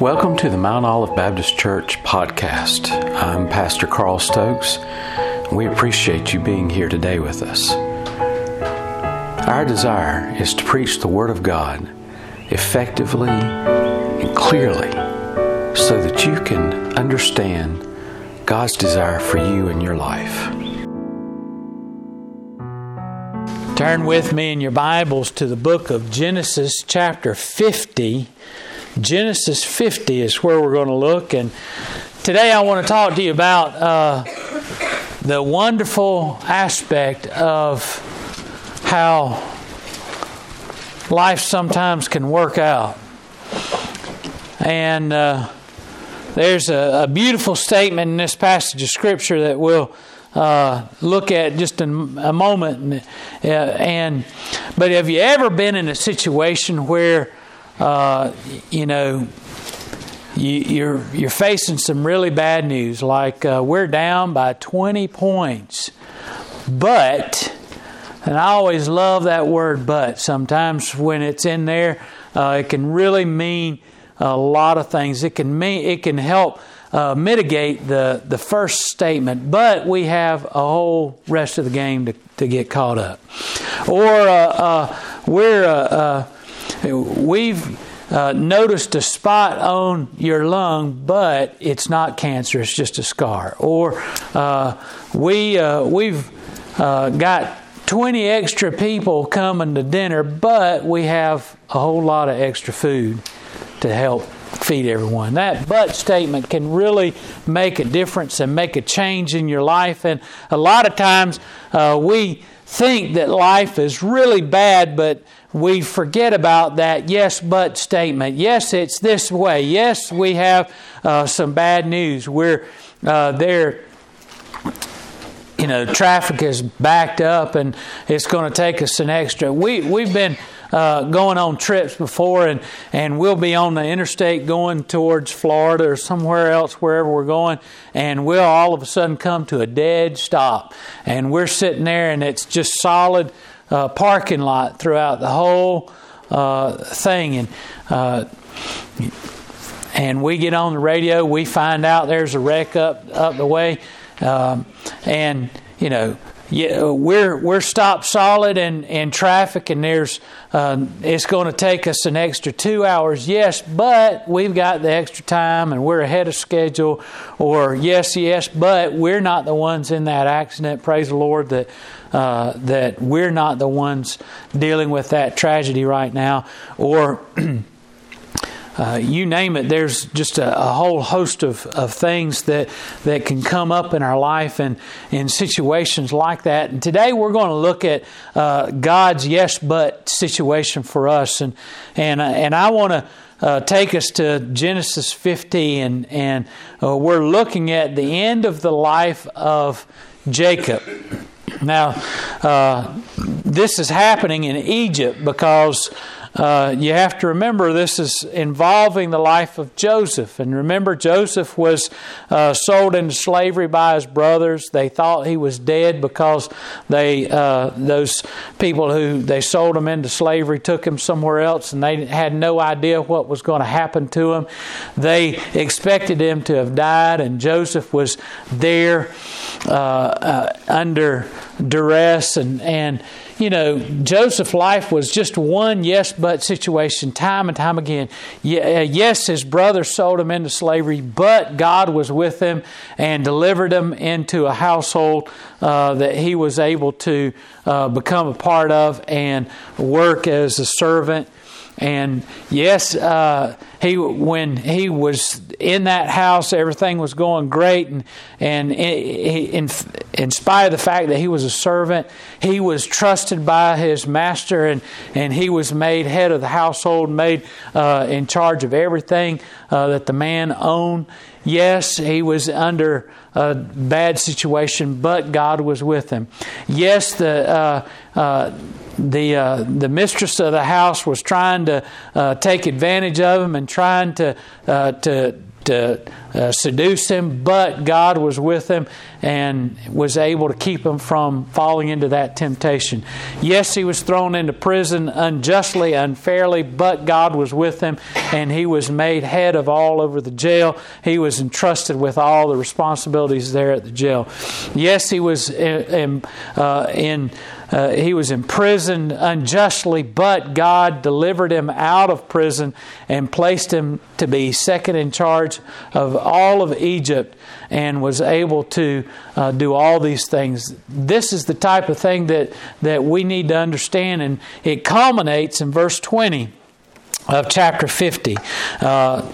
Welcome to the Mount Olive Baptist Church podcast. I'm Pastor Carl Stokes. We appreciate you being here today with us. Our desire is to preach the Word of God effectively and clearly so that you can understand God's desire for you in your life. Turn with me in your Bibles to the book of Genesis, chapter 50. Genesis 50 is where we're going to look. And today I want to talk to you about uh, the wonderful aspect of how life sometimes can work out. And uh, there's a, a, beautiful statement in this passage of Scripture that we'll uh, look at just in a moment. Uh, and but have you ever been in a situation where uh, you know, you, you're you're facing some really bad news. Like uh, we're down by 20 points, but and I always love that word "but." Sometimes when it's in there, uh, it can really mean a lot of things. It can mean it can help. Uh, mitigate the, the first statement, but we have a whole rest of the game to, to get caught up. Or uh, uh, we're uh, We've uh, noticed a spot on your lung, but it's not cancer; it's just a scar. Or uh, we uh, we've uh, got 20 extra people coming to dinner, but we have a whole lot of extra food to help feed everyone. That but statement can really make a difference and make a change in your life. And a lot of times uh, we think that life is really bad, but we forget about that yes but statement. Yes, it's this way. Yes, we have uh, some bad news. We're uh, there. You know, traffic is backed up, and it's going to take us an extra. We we've been uh, going on trips before, and, and we'll be on the interstate going towards Florida or somewhere else, wherever we're going, and we'll all of a sudden come to a dead stop. And we're sitting there, and it's just solid uh, parking lot throughout the whole uh, thing. And uh, and we get on the radio, we find out there's a wreck up up the way, um, and you know yeah, we're we're stopped solid in, in traffic, and there's uh, it's going to take us an extra two hours. Yes, but we've got the extra time, and we're ahead of schedule. Or yes, yes, but we're not the ones in that accident. Praise the Lord that uh, that we're not the ones dealing with that tragedy right now. Or Uh, you name it, there's just a, a, whole host of, of things that, that can come up in our life and in situations like that. And today we're going to look at uh, God's yes but situation for us. And, and, uh, and I want to uh, take us to Genesis 50, and, and uh, we're looking at the end of the life of Jacob. Now, uh, this is happening in Egypt because uh, you have to remember this is involving the life of Joseph. And remember, Joseph was uh, sold into slavery by his brothers. They thought he was dead because they uh, those people who they sold him into slavery took him somewhere else, and they had no idea what was going to happen to him. They expected him to have died, and Joseph was there uh, uh, under duress and and you know, Joseph's life was just one yes but situation time and time again. Uh, yes, his brother sold him into slavery, but God was with him and delivered him into a household uh, that he was able to uh, become a part of and work as a servant and yes, uh, he when he was in that house, everything was going great, and and in, in spite of the fact that he was a servant, he was trusted by his master, and and he was made head of the household, made uh, in charge of everything uh, that the man owned. Yes, he was under a bad situation, but God was with him. Yes, the uh, uh, the uh, the mistress of the house was trying to uh, take advantage of him and trying to uh, to to uh, seduce him, but God was with him and was able to keep him from falling into that temptation. Yes, he was thrown into prison unjustly, unfairly, but God was with him and he was made head of all over the jail. He was entrusted with all the responsibilities there at the jail. Yes, he was in, uh, in uh, he was imprisoned unjustly, but God delivered him out of prison and placed him to be second in charge of all of Egypt and was able to uh, do all these things. This is the type of thing that, that we need to understand, and it culminates in verse 20 of chapter 50. Uh,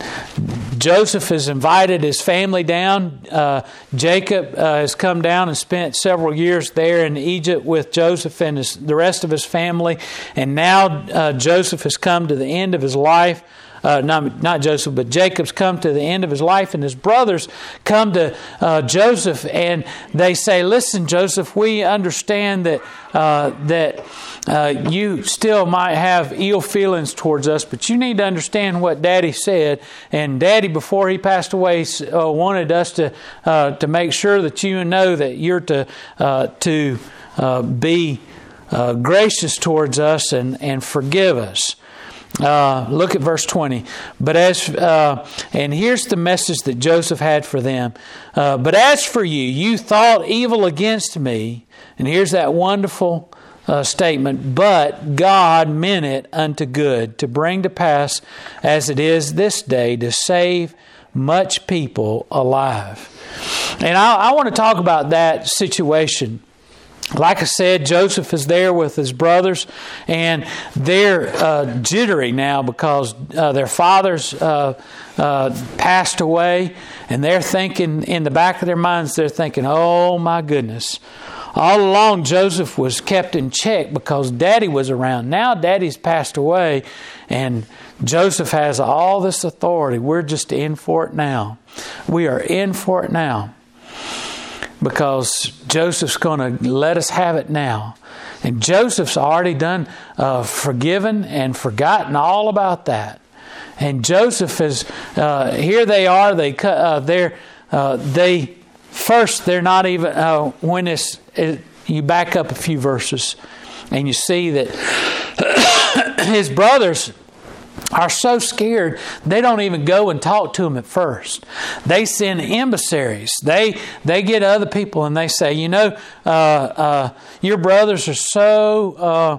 Joseph has invited his family down. Uh, Jacob uh, has come down and spent several years there in Egypt with Joseph and his, the rest of his family. And now uh, Joseph has come to the end of his life uh, not, not Joseph, but Jacob's come to the end of his life, and his brothers come to uh, Joseph and they say, Listen, Joseph, we understand that, uh, that uh, you still might have ill feelings towards us, but you need to understand what Daddy said. And Daddy, before he passed away, uh, wanted us to, uh, to make sure that you know that you're to, to be gracious towards us and, and forgive us. Uh, look at verse 20. But as, uh, and here's the message that Joseph had for them. Uh, but as for you, you thought evil against me. And here's that wonderful uh, statement. But God meant it unto good to bring to pass as it is this day to save much people alive. And I, I want to talk about that situation like I said, Joseph is there with his brothers, and they're uh, jittery now because uh, their fathers uh, uh, passed away, and they're thinking in the back of their minds, they're thinking, "Oh my goodness." All along, Joseph was kept in check because Daddy was around. Now, Daddy's passed away, and Joseph has all this authority. We're just in for it now. We are in for it now because Joseph's going to let us have it now. And Joseph's already done uh, forgiven and forgotten all about that. And Joseph is uh, here. They are. They uh, they're uh, they first. They're not even uh, when it's it, you back up a few verses, and you see that his brothers are so scared they don't even go and talk to them at first. They send emissaries. They they get other people and they say, you know, uh, uh, your brothers are so. Uh,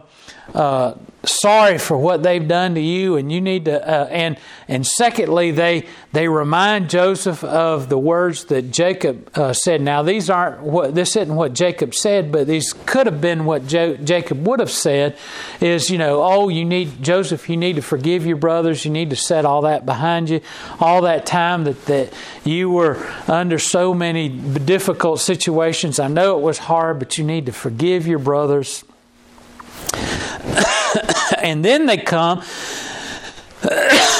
uh sorry for what they've done to you, and you need to. Uh, and and secondly, they they remind Joseph of the words that Jacob uh, said. Now these aren't what this isn't what Jacob said, but these could have been what jo- Jacob would have said. Is you know, oh, you need Joseph, you need to forgive your brothers. You need to set all that behind you. All that time that that you were under so many difficult situations. I know it was hard, but you need to forgive your brothers. and then they come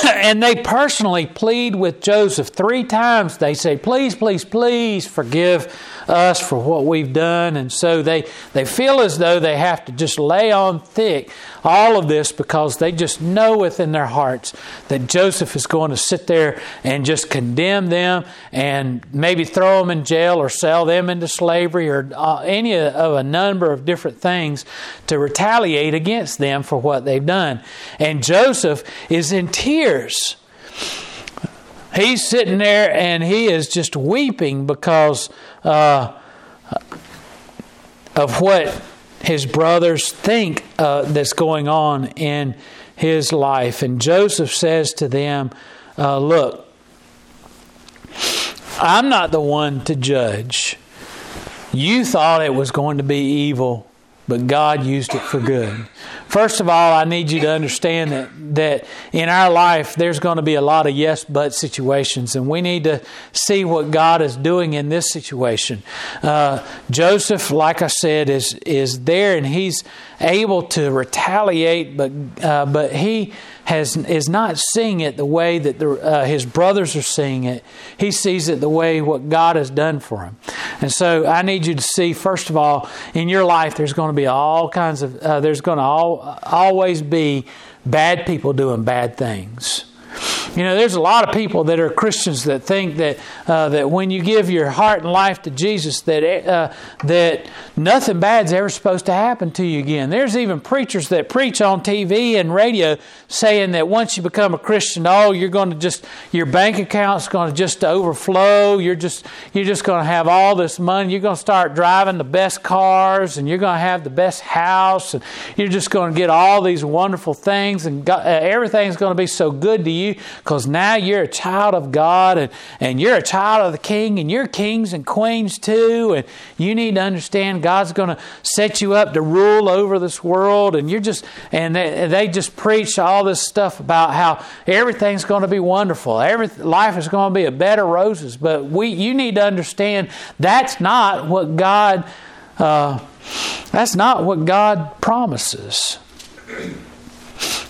and they personally plead with Joseph three times. They say, Please, please, please forgive us for what we've done. And so they, they feel as though they have to just lay on thick all of this because they just know within their hearts that Joseph is going to sit there and just condemn them and maybe throw them in jail or sell them into slavery or uh, any of a number of different things to retaliate against them for what they've done. And Joseph is in tears he's sitting there and he is just weeping because uh, of what his brothers think uh, that's going on in his life. And Joseph says to them, uh, Look, I'm not the one to judge. You thought it was going to be evil, but God used it for good. First of all, I need you to understand that, that in our life there's going to be a lot of yes but situations, and we need to see what God is doing in this situation. Uh, Joseph, like I said, is is there and he's able to retaliate, but uh, but he has is not seeing it the way that the, uh, his brothers are seeing it. He sees it the way what God has done for him. And so I need you to see first of all in your life there's going to be all kinds of uh, there's going to always be bad people doing bad things. You know, there's a lot of people that are Christians that think that uh, that when you give your heart and life to Jesus, that uh, that nothing bad's ever supposed to happen to you again. There's even preachers that preach on TV and radio saying that once you become a Christian, oh, you're going to just your bank account's going to just overflow. You're just you're just going to have all this money. You're going to start driving the best cars, and you're going to have the best house, and you're just going to get all these wonderful things, and God, uh, everything's going to be so good to you because now you're a child of God and, and you're a child of the King and you're kings and queens too. And you need to understand God's going to set you up to rule over this world. And you're just, and they, they just preach all this stuff about how everything's going to be wonderful. Every, life is going to be a bed of roses. But we, you need to understand that's not what God, uh, that's not what God promises.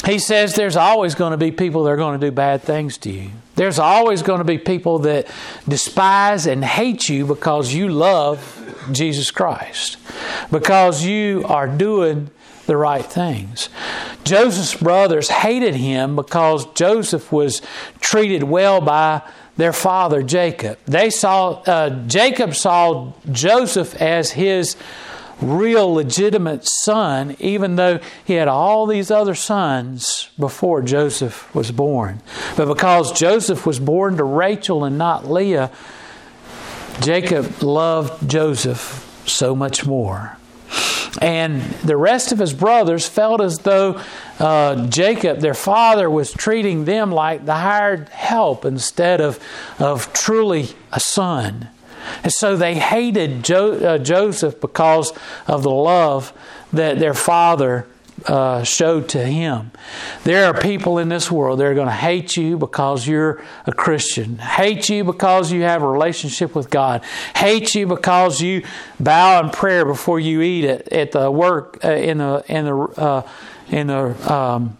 He says there's always going to be people that are going to do bad things to you. There's always going to be people that despise and hate you because you love Jesus Christ, because you are doing the right things. Joseph's brothers hated him because Joseph was treated well by their father Jacob. They saw uh, Jacob saw Joseph as his real legitimate son, even though he had all these other sons before Joseph was born. But because Joseph was born to Rachel and not Leah, Jacob loved Joseph so much more. And the rest of his brothers felt as though uh, Jacob, their father, was treating them like the hired help instead of, of truly a son. And so they hated jo- uh, Joseph because of the love that their father uh, showed to him. There are people in this world that are going to hate you because you're a Christian, hate you because you have a relationship with God, hate you because you bow in prayer before you eat at, at the work uh, in the in the uh, in the um,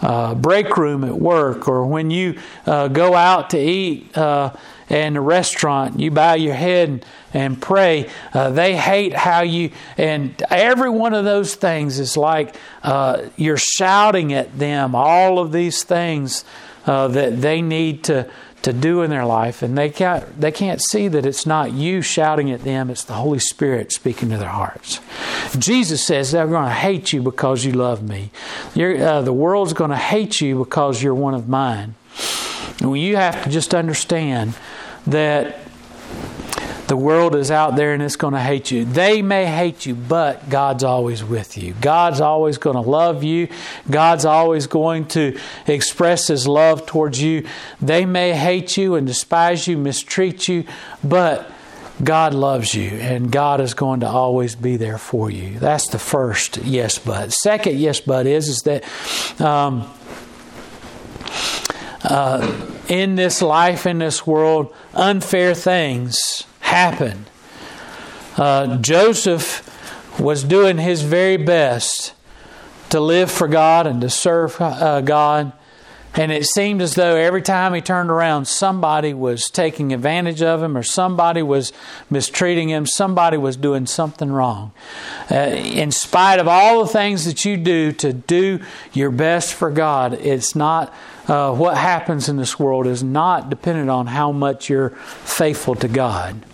uh, break room at work, or when you uh, go out to eat uh, in a restaurant, you bow your head and, and pray. Uh, they hate how you, and every one of those things is like uh, you're shouting at them all of these things uh, that they need to to do in their life, and they can't they can't see that it's not you shouting at them; it's the Holy Spirit speaking to their hearts. Jesus says they're going to hate you because you love me. Uh, the world's going to hate you because you're one of mine. And you have to just understand that the world is out there and it's going to hate you. They may hate you, but God's always with you. God's always going to love you. God's always going to express His love towards you. They may hate you and despise you, mistreat you, but God loves you and God is going to always be there for you. That's the first yes, but. Second yes, but is, is that. Um, uh, in this life, in this world, unfair things happen. Uh, Joseph was doing his very best to live for God and to serve uh, God. And it seemed as though every time he turned around, somebody was taking advantage of him, or somebody was mistreating him, somebody was doing something wrong. Uh, in spite of all the things that you do to do your best for God, it's not uh, what happens in this world is not dependent on how much you're faithful to God.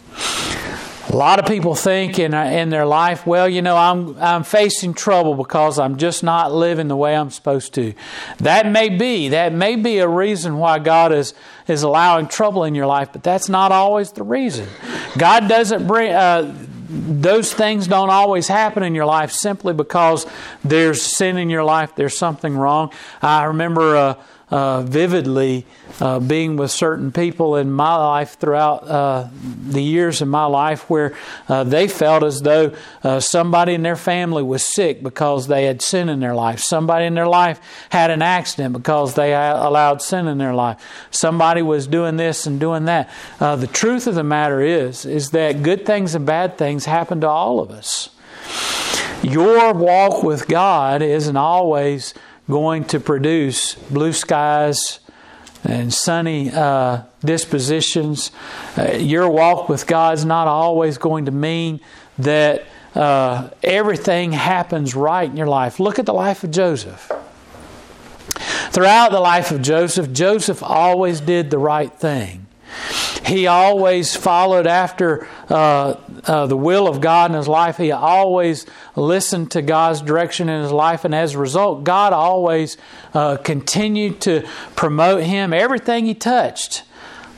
A lot of people think in, uh, in their life, well, you know, I'm, I'm facing trouble because I'm just not living the way I'm supposed to. That may be. That may be a reason why God is, is allowing trouble in your life, but that's not always the reason. God doesn't bring. Uh, those things don't always happen in your life simply because there's sin in your life, there's something wrong. I remember uh, uh, vividly uh, being with certain people in my life throughout uh, the years in my life where uh, they felt as though uh, somebody in their family was sick because they had sin in their life. Somebody in their life had an accident because they allowed sin in their life. Somebody was doing this and doing that. The truth of the matter is, is that good things and bad things happen to all of us. Your walk with God isn't always going to produce blue skies and sunny uh, dispositions. Uh, your walk with God is not always going to mean that uh, everything happens right in your life. Look at the life of Joseph. Throughout the life of Joseph, Joseph always did the right thing. He always followed after uh, uh, the will of God in his life. He always listened to God's direction in his life, and as a result, God always uh, continued to promote him. Everything he touched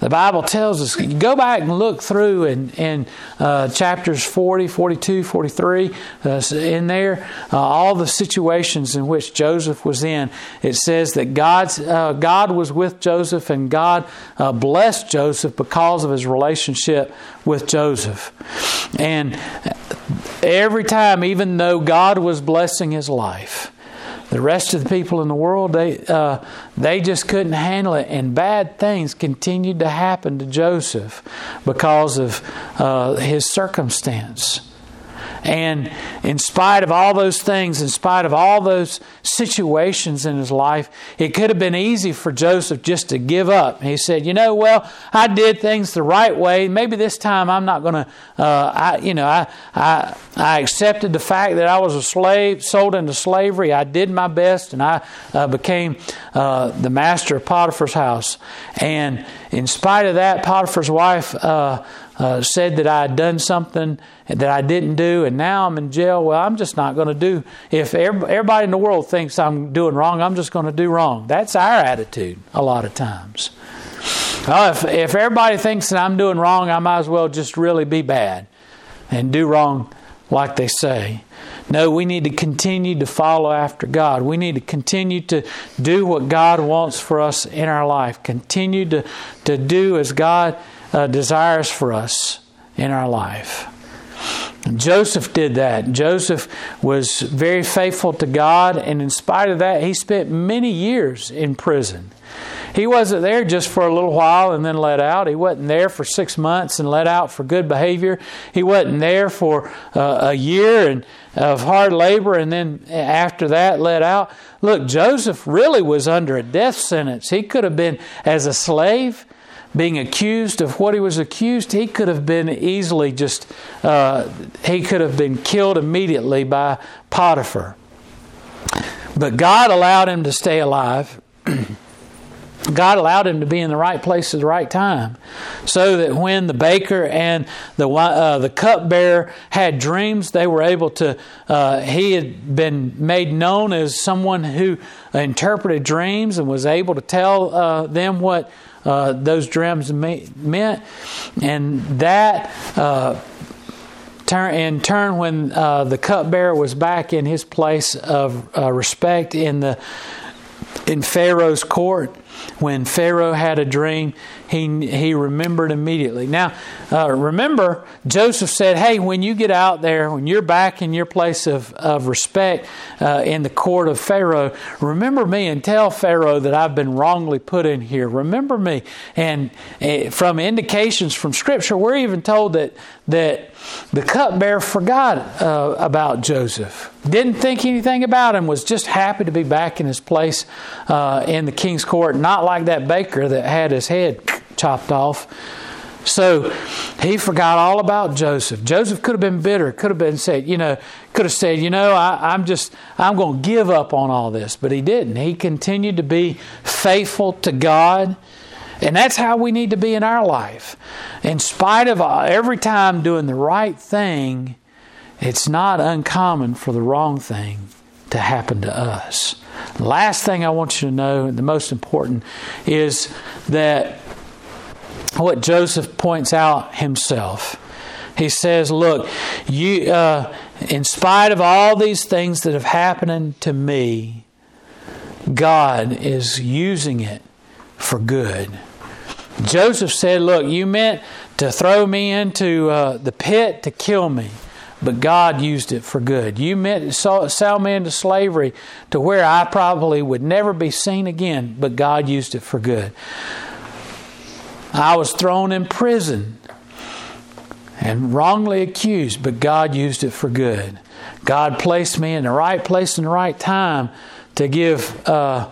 the Bible tells us, go back and look through in, in uh, chapters 40, 42, 43, uh, in there, uh, all the situations in which Joseph was in. It says that God's, uh, God was with Joseph and God uh, blessed Joseph because of his relationship with Joseph. And every time, even though God was blessing his life, the rest of the people in the world, they, uh, they just couldn't handle it. And bad things continued to happen to Joseph because of uh, his circumstance. And in spite of all those things, in spite of all those situations in his life, it could have been easy for Joseph just to give up. He said, "You know, well, I did things the right way. Maybe this time I'm not going to. Uh, I, you know, I, I, I accepted the fact that I was a slave, sold into slavery. I did my best, and I uh, became uh, the master of Potiphar's house. And in spite of that, Potiphar's wife." Uh, said that I had done something that I didn't do, and now I'm in jail. Well, I'm just not going to do. If everybody in the world thinks I'm doing wrong, I'm just going to do wrong. That's our attitude a lot of times. If, if everybody thinks that I'm doing wrong, I might as well just really be bad and do wrong like they say. No, we need to continue to follow after God. We need to continue to do what God wants for us in our life. Continue to, to do as God uh, desires for us in our life. Joseph did that. Joseph was very faithful to God, and in spite of that, he spent many years in prison. He wasn't there just for a little while and then let out. He wasn't there for six months and let out for good behavior. He wasn't there for uh, a year and of hard labor and then after that let out. Look, Joseph really was under a death sentence. He could have been as a slave being accused of what he was accused, he could have been easily just, uh, he could have been killed immediately by Potiphar. But God allowed him to stay alive. God allowed him to be in the right place at the right time, so that when the baker and the uh, the cupbearer had dreams, they were able to. Uh, he had been made known as someone who interpreted dreams and was able to tell uh, them what uh, those dreams meant, and that. Uh, turn, in turn, when uh, the cupbearer was back in his place of uh, respect in the in Pharaoh's court, when Pharaoh had a dream, he, he remembered immediately. Now, uh, remember, Joseph said, Hey, when you get out there, when you're back in your place of, of respect uh, in the court of Pharaoh, remember me and tell Pharaoh that I've been wrongly put in here. Remember me. And uh, from indications from Scripture, we're even told that, that the cupbearer forgot uh, about Joseph, didn't think anything about him, was just happy to be back in his place uh, in the king's court, not like that baker that had his head chopped off. So he forgot all about Joseph. Joseph could have been bitter, could have been said, you know, could have said, you know, I, am just, I'm going to give up on all this. But he didn't. He continued to be faithful to God. And that's how we need to be in our life. In spite of uh, every time doing the right thing, it's not uncommon for the wrong thing to happen to us. Last thing I want you to know, the most important, is that what Joseph points out himself. He says, Look, you, uh, in spite of all these things that have happened to me, God is using it for good. Joseph said, Look, you meant to throw me into uh, the pit to kill me, but God used it for good. You meant to sell me into slavery to where I probably would never be seen again, but God used it for good. I was thrown in prison and wrongly accused, but God used it for good. God placed me in the right place in the right time to give uh,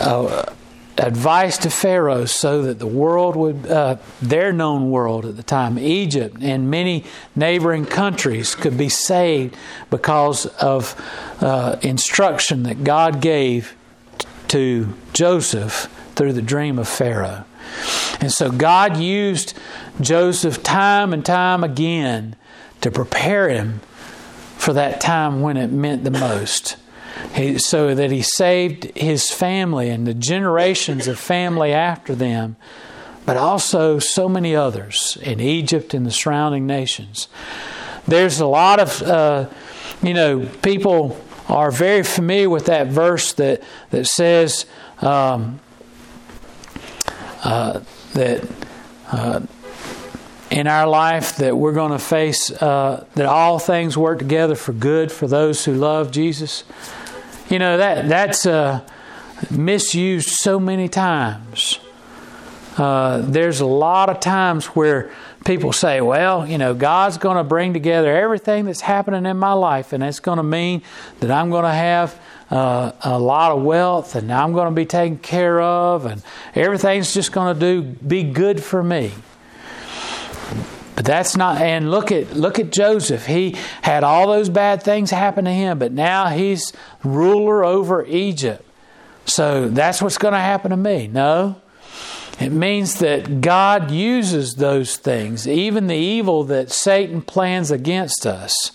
uh, advice to Pharaoh so that the world would, uh, their known world at the time, Egypt and many neighboring countries, could be saved because of uh, instruction that God gave to Joseph through the dream of Pharaoh. And so God used Joseph time and time again to prepare him for that time when it meant the most. He, so that he saved his family and the generations of family after them, but also so many others in Egypt and the surrounding nations. There's a lot of, uh, you know, people are very familiar with that verse that that says um, uh, that. Uh, in our life that we're going to face uh, that all things work together for good for those who love Jesus. You know that that's uh, misused so many times. Uh, there's a lot of times where people say, "Well, you know, God's going to bring together everything that's happening in my life, and it's going to mean that I'm going to have." Uh, a lot of wealth, and I'm going to be taken care of, and everything's just going to do be good for me. But that's not and look at look at Joseph. He had all those bad things happen to him, but now he's ruler over Egypt. So that's what's going to happen to me. No. It means that God uses those things, even the evil that Satan plans against us,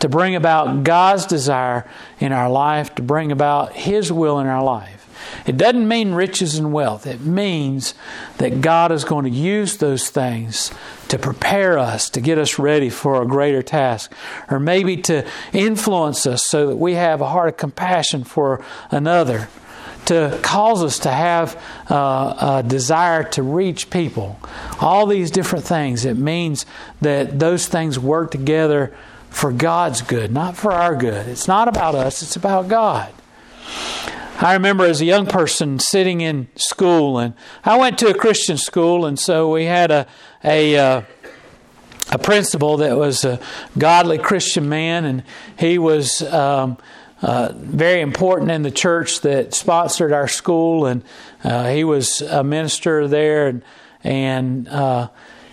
to bring about God's desire in our life, to bring about His will in our life. It doesn't mean riches and wealth. It means that God is going to use those things to prepare us, to get us ready for a greater task, or maybe to influence us so that we have a heart of compassion for another, to cause us to have uh, a desire to reach people. All these different things. It means that those things work together for God's good, not for our good. It's not about us, it's about God. I remember as a young person sitting in school, and I went to a Christian school, and so we had a a uh, a principal that was a godly Christian man, and he was um, uh, very important in the church that sponsored our school, and uh, he was a minister there, and and uh,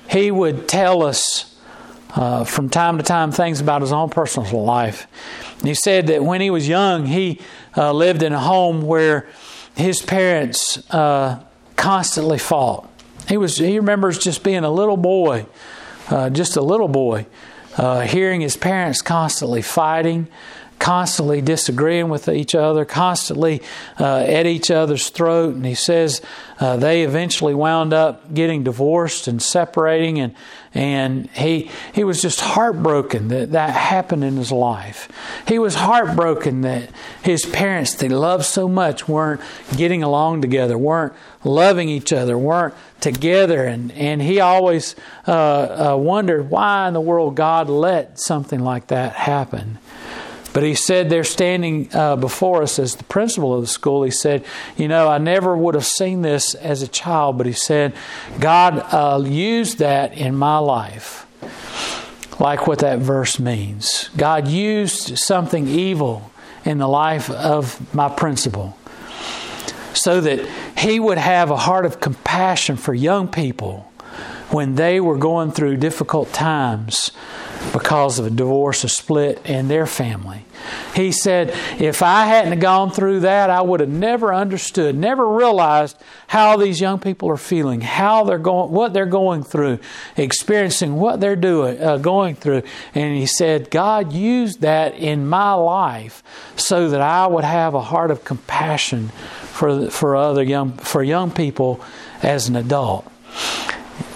he would tell us. Uh, from time to time, things about his own personal life. He said that when he was young, he uh, lived in a home where his parents uh, constantly fought. He was he remembers just being a little boy, just a little boy, hearing his parents constantly fighting, constantly disagreeing with each other, constantly uh, at each other's throat. And he says uh, they eventually wound up getting divorced and separating, and and he he was just heartbroken that that happened in his life. He was heartbroken that his parents they loved so much weren't getting along together, weren't loving each other, weren't together, and and he always uh, uh wondered why in the world God let something like that happen. But he said they're standing uh, before us as the principal of the school. He said, You know, I never would have seen this as a child, but he said, God uh, used that in my life, like what that verse means. God used something evil in the life of my principal so that he would have a heart of compassion for young people when they were going through difficult times because of a divorce, a split in their family. He said, If I hadn't gone through that, I would have never understood, never realized how these young people are feeling, how they're going, what they're going through, experiencing what they're doing, uh, going through. And he said, God used that in my life so that I would have a heart of compassion for, for other young, for young people as an adult.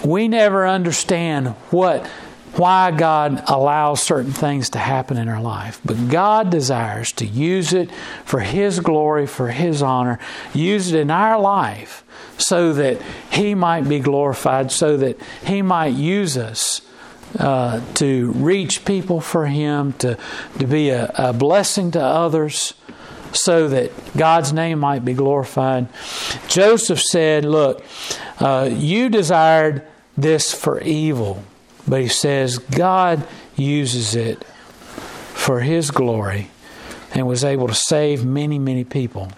We never understand what why God allows certain things to happen in our life. But God desires to use it for His glory, for His honor, use it in our life so that He might be glorified, so that He might use us. Uh, to reach people for Him, to, to be a, a blessing to others, so that God's name might be glorified. Joseph said, Look, uh, you desired this for evil but he says God uses it for his glory. and was able to save many, many people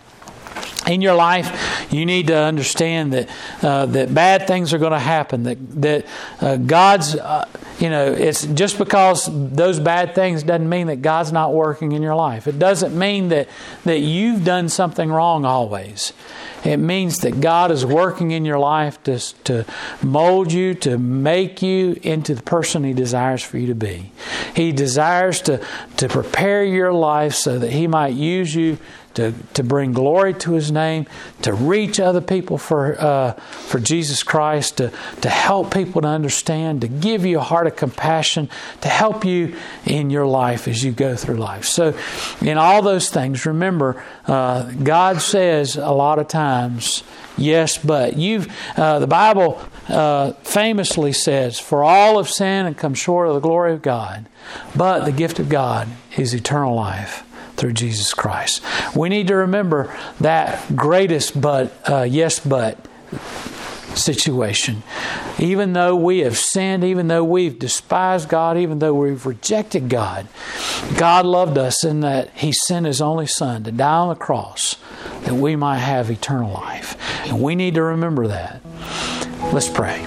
in your life, you need to understand that uh, that bad things are going to happen. That that uh, God's, uh, you know, it's just because those bad things doesn't mean that God's not working in your life. It doesn't mean that that you've done something wrong always. It means that God is working in your life to, to mold you, to make you into the person He desires for you to be. He desires to, to prepare your life so that He might use you to, to bring glory to His name, to reach other people for, uh, for Jesus Christ, to, to help people to understand, to give you a heart of compassion, to help you in your life as you go through life. So, in all those things, remember, uh, God says a lot of times, yes, but. You've, uh, the Bible uh, famously says, For all have sinned and come short of the glory of God, but the gift of God is eternal life through Jesus Christ. We need to remember that greatest but, uh, yes, but situation. Even though we have sinned, even though we've despised God, even though we've rejected God, God loved us in that He sent His only Son to die on the cross that we might have eternal life. And we need to remember that. Let's pray.